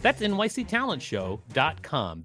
That's nyctalentshow.com.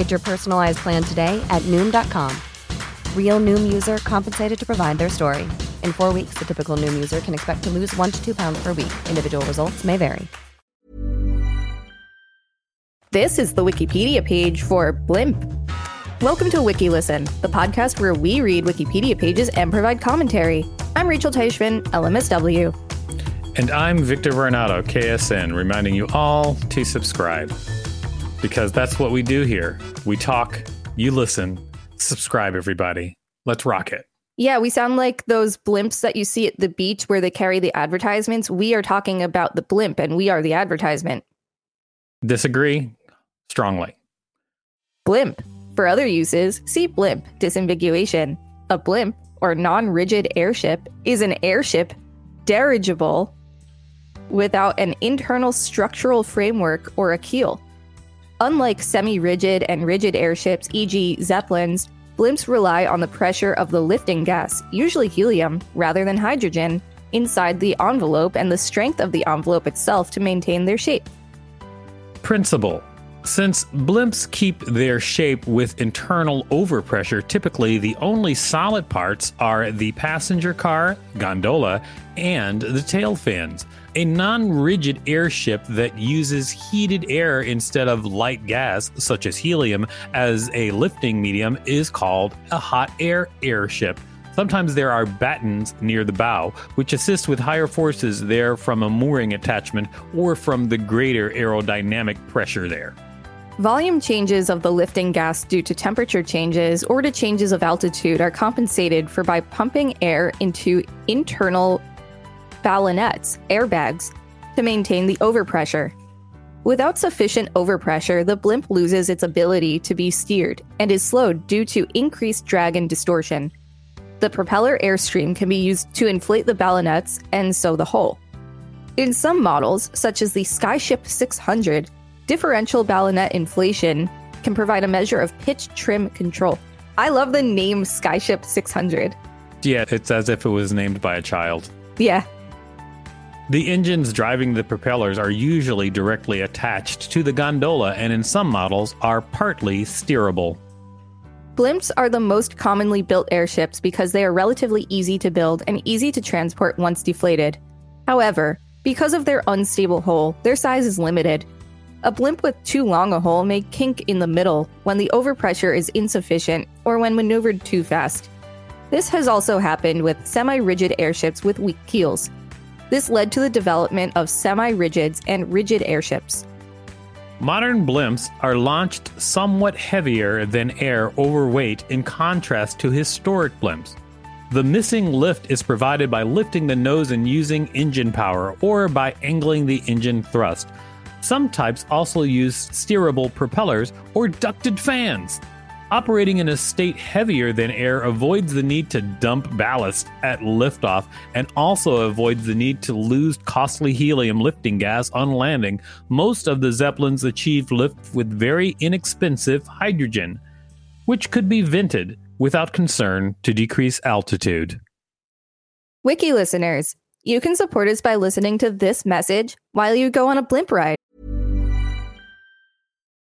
Get your personalized plan today at Noom.com. Real Noom user compensated to provide their story. In four weeks, the typical Noom user can expect to lose one to two pounds per week. Individual results may vary. This is the Wikipedia page for Blimp. Welcome to WikiListen, the podcast where we read Wikipedia pages and provide commentary. I'm Rachel Teichman, LMSW. And I'm Victor Varnado, KSN, reminding you all to subscribe. Because that's what we do here. We talk, you listen, subscribe, everybody. Let's rock it. Yeah, we sound like those blimps that you see at the beach where they carry the advertisements. We are talking about the blimp and we are the advertisement. Disagree strongly. Blimp. For other uses, see blimp disambiguation. A blimp, or non rigid airship, is an airship dirigible without an internal structural framework or a keel. Unlike semi rigid and rigid airships, e.g., Zeppelins, blimps rely on the pressure of the lifting gas, usually helium, rather than hydrogen, inside the envelope and the strength of the envelope itself to maintain their shape. Principle since blimps keep their shape with internal overpressure, typically the only solid parts are the passenger car, gondola, and the tail fins. A non rigid airship that uses heated air instead of light gas, such as helium, as a lifting medium is called a hot air airship. Sometimes there are battens near the bow, which assist with higher forces there from a mooring attachment or from the greater aerodynamic pressure there. Volume changes of the lifting gas due to temperature changes or to changes of altitude are compensated for by pumping air into internal ballonets, airbags, to maintain the overpressure. Without sufficient overpressure, the blimp loses its ability to be steered and is slowed due to increased drag and distortion. The propeller airstream can be used to inflate the ballonets and sew the hole. In some models, such as the Skyship 600, differential ballonet inflation can provide a measure of pitch trim control. I love the name Skyship 600. Yeah, it's as if it was named by a child. Yeah. The engines driving the propellers are usually directly attached to the gondola and in some models are partly steerable. Blimps are the most commonly built airships because they are relatively easy to build and easy to transport once deflated. However, because of their unstable hull, their size is limited, a blimp with too long a hull may kink in the middle when the overpressure is insufficient or when maneuvered too fast. This has also happened with semi rigid airships with weak keels. This led to the development of semi rigids and rigid airships. Modern blimps are launched somewhat heavier than air overweight in contrast to historic blimps. The missing lift is provided by lifting the nose and using engine power, or by angling the engine thrust. Some types also use steerable propellers or ducted fans. Operating in a state heavier than air avoids the need to dump ballast at liftoff and also avoids the need to lose costly helium lifting gas on landing. Most of the Zeppelins achieved lift with very inexpensive hydrogen, which could be vented without concern to decrease altitude. Wiki listeners, you can support us by listening to this message while you go on a blimp ride.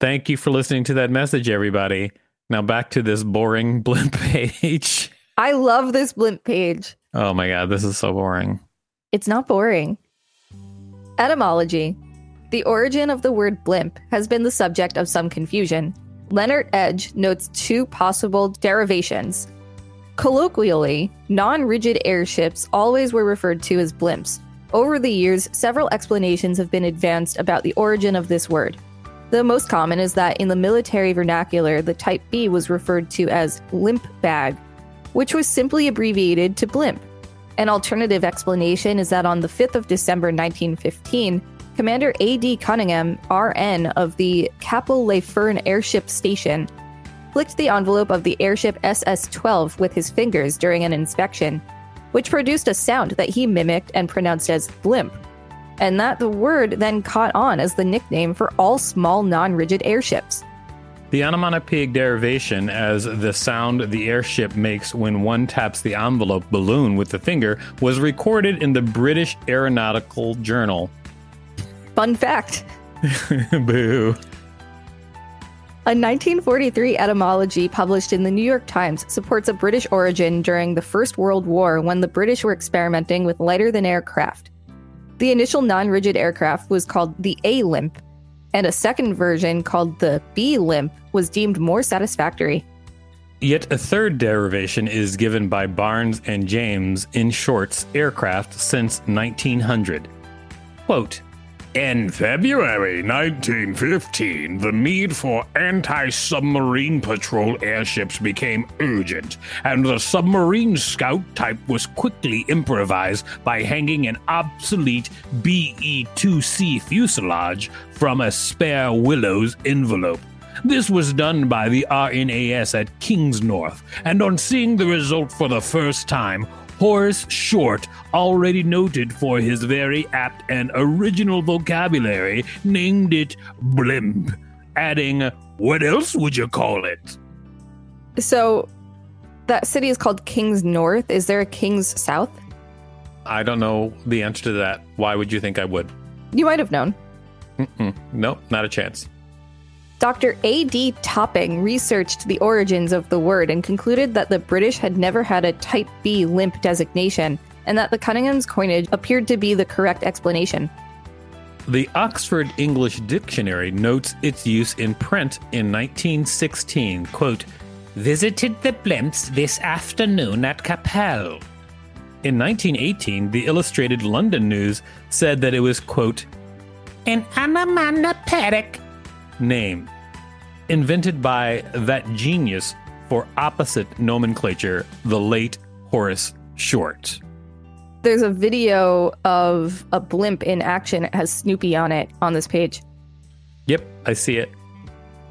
Thank you for listening to that message, everybody. Now back to this boring blimp page. I love this blimp page. Oh my god, this is so boring. It's not boring. Etymology The origin of the word blimp has been the subject of some confusion. Leonard Edge notes two possible derivations. Colloquially, non rigid airships always were referred to as blimps. Over the years, several explanations have been advanced about the origin of this word. The most common is that in the military vernacular, the Type B was referred to as limp bag, which was simply abbreviated to blimp. An alternative explanation is that on the 5th of December 1915, Commander A.D. Cunningham, RN of the Capel-le-Ferne Airship Station, flicked the envelope of the airship SS 12 with his fingers during an inspection, which produced a sound that he mimicked and pronounced as blimp, and that the word then caught on as the nickname for all small non rigid airships. The onomatopoeic derivation as the sound the airship makes when one taps the envelope balloon with the finger was recorded in the British Aeronautical Journal. Fun fact Boo. A 1943 etymology published in the New York Times supports a British origin during the First World War when the British were experimenting with lighter than air craft. The initial non rigid aircraft was called the A Limp, and a second version called the B Limp was deemed more satisfactory. Yet a third derivation is given by Barnes and James in Short's aircraft since 1900. Quote, in February 1915, the need for anti submarine patrol airships became urgent, and the submarine scout type was quickly improvised by hanging an obsolete BE 2C fuselage from a spare Willows envelope. This was done by the RNAS at Kingsnorth, and on seeing the result for the first time, Horace Short, already noted for his very apt and original vocabulary, named it blimp, adding, What else would you call it? So, that city is called Kings North. Is there a Kings South? I don't know the answer to that. Why would you think I would? You might have known. Mm-mm. Nope, not a chance. Dr. A.D. Topping researched the origins of the word and concluded that the British had never had a Type B limp designation, and that the Cunningham's coinage appeared to be the correct explanation. The Oxford English Dictionary notes its use in print in 1916. Quote, Visited the Blimps this afternoon at Capel. In 1918, the Illustrated London News said that it was, quote, an onomatopoeic name, invented by that genius for opposite nomenclature, the late Horace Short. There's a video of a blimp in action. It has Snoopy on it on this page. Yep, I see it.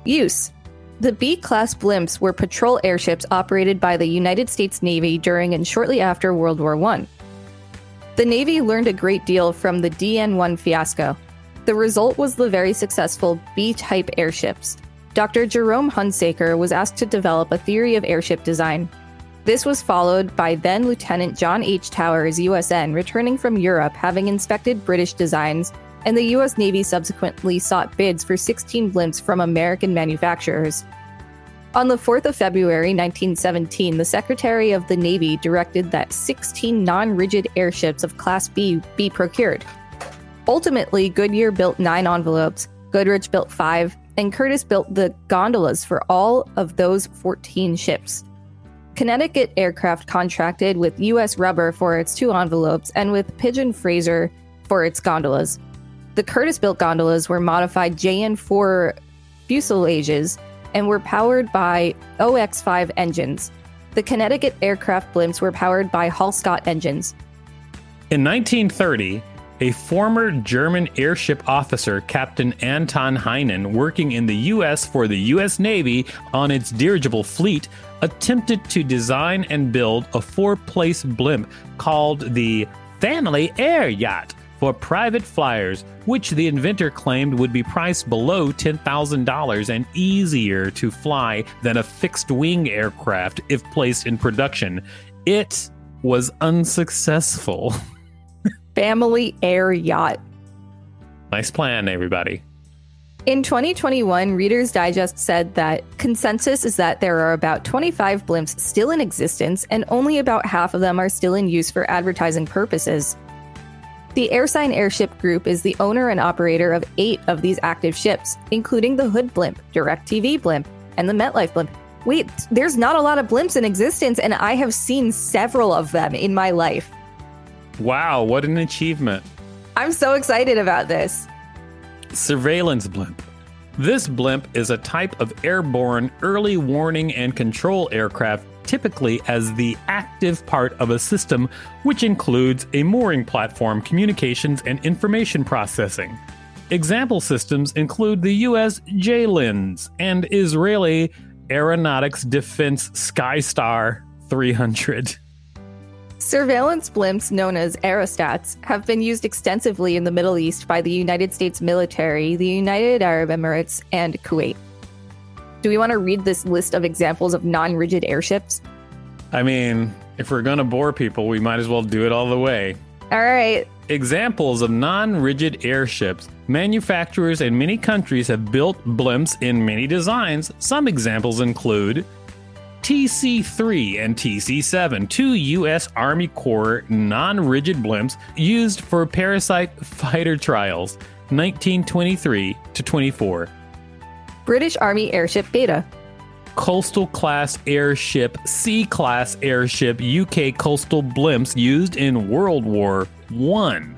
Use The B class blimps were patrol airships operated by the United States Navy during and shortly after World War I. The Navy learned a great deal from the DN 1 fiasco. The result was the very successful B type airships. Dr. Jerome Hunsaker was asked to develop a theory of airship design. This was followed by then Lieutenant John H. Towers, USN, returning from Europe having inspected British designs, and the US Navy subsequently sought bids for 16 blimps from American manufacturers. On the 4th of February 1917, the Secretary of the Navy directed that 16 non rigid airships of Class B be procured. Ultimately, Goodyear built nine envelopes, Goodrich built five, and Curtiss built the gondolas for all of those 14 ships. Connecticut Aircraft contracted with U.S. Rubber for its two envelopes and with Pigeon Fraser for its gondolas. The Curtiss built gondolas were modified JN 4 fuselages and were powered by OX 5 engines. The Connecticut aircraft blimps were powered by Hall-Scott engines. In 1930, a former German airship officer, Captain Anton Heinen, working in the U.S. for the U.S. Navy on its dirigible fleet, attempted to design and build a four place blimp called the Family Air Yacht for private flyers, which the inventor claimed would be priced below $10,000 and easier to fly than a fixed wing aircraft if placed in production. It was unsuccessful. Family Air Yacht. Nice plan, everybody. In 2021, Reader's Digest said that consensus is that there are about 25 blimps still in existence, and only about half of them are still in use for advertising purposes. The AirSign Airship Group is the owner and operator of eight of these active ships, including the Hood blimp, DirecTV blimp, and the MetLife blimp. Wait, there's not a lot of blimps in existence, and I have seen several of them in my life. Wow, what an achievement. I'm so excited about this. Surveillance blimp. This blimp is a type of airborne early warning and control aircraft, typically as the active part of a system which includes a mooring platform, communications, and information processing. Example systems include the US JLENS and Israeli Aeronautics Defense Skystar 300. Surveillance blimps known as aerostats have been used extensively in the Middle East by the United States military, the United Arab Emirates, and Kuwait. Do we want to read this list of examples of non rigid airships? I mean, if we're going to bore people, we might as well do it all the way. All right. Examples of non rigid airships. Manufacturers in many countries have built blimps in many designs. Some examples include TC 3 and TC 7, two U.S. Army Corps non rigid blimps used for parasite fighter trials, 1923 to 24. British Army Airship Beta. Coastal class airship, C class airship, UK coastal blimps used in World War One.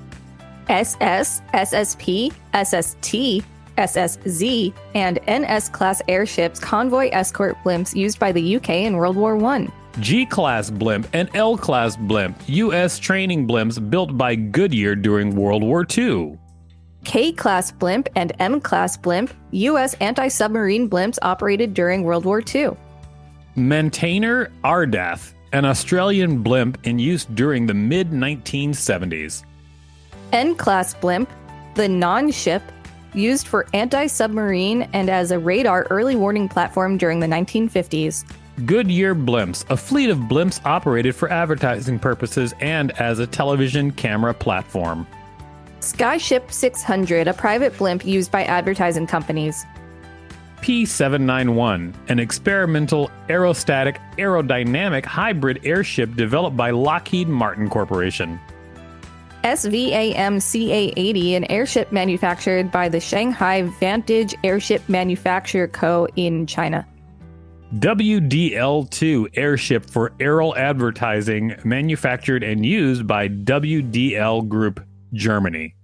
SS, SSP, SST, SSZ, and NS class airships convoy escort blimps used by the UK in World War I. G class blimp and L class blimp, U.S. training blimps built by Goodyear during World War II. K class blimp and M class blimp, U.S. anti submarine blimps operated during World War II. Maintainer Ardath, an Australian blimp in use during the mid 1970s. N class blimp, the Nan ship, used for anti submarine and as a radar early warning platform during the 1950s. Goodyear Blimps, a fleet of blimps operated for advertising purposes and as a television camera platform. Skyship 600, a private blimp used by advertising companies. P 791, an experimental aerostatic aerodynamic hybrid airship developed by Lockheed Martin Corporation. SVAM CA 80, an airship manufactured by the Shanghai Vantage Airship Manufacturer Co. in China. WDL 2 airship for aerial advertising, manufactured and used by WDL Group, Germany.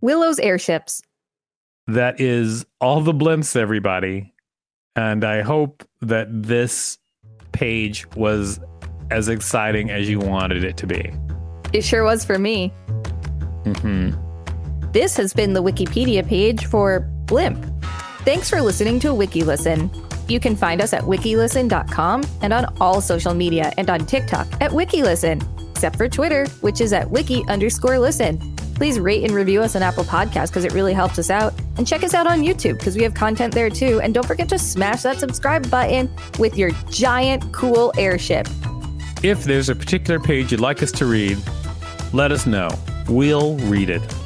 Willows Airships. That is all the blimps, everybody. And I hope that this page was as exciting as you wanted it to be. It sure was for me. Hmm This has been the Wikipedia page for Blimp. Thanks for listening to WikiListen. You can find us at wikilisten.com and on all social media and on TikTok at WikiListen, except for Twitter, which is at wiki underscore listen. Please rate and review us on Apple Podcasts because it really helps us out. And check us out on YouTube because we have content there too. And don't forget to smash that subscribe button with your giant cool airship. If there's a particular page you'd like us to read, let us know. We'll read it.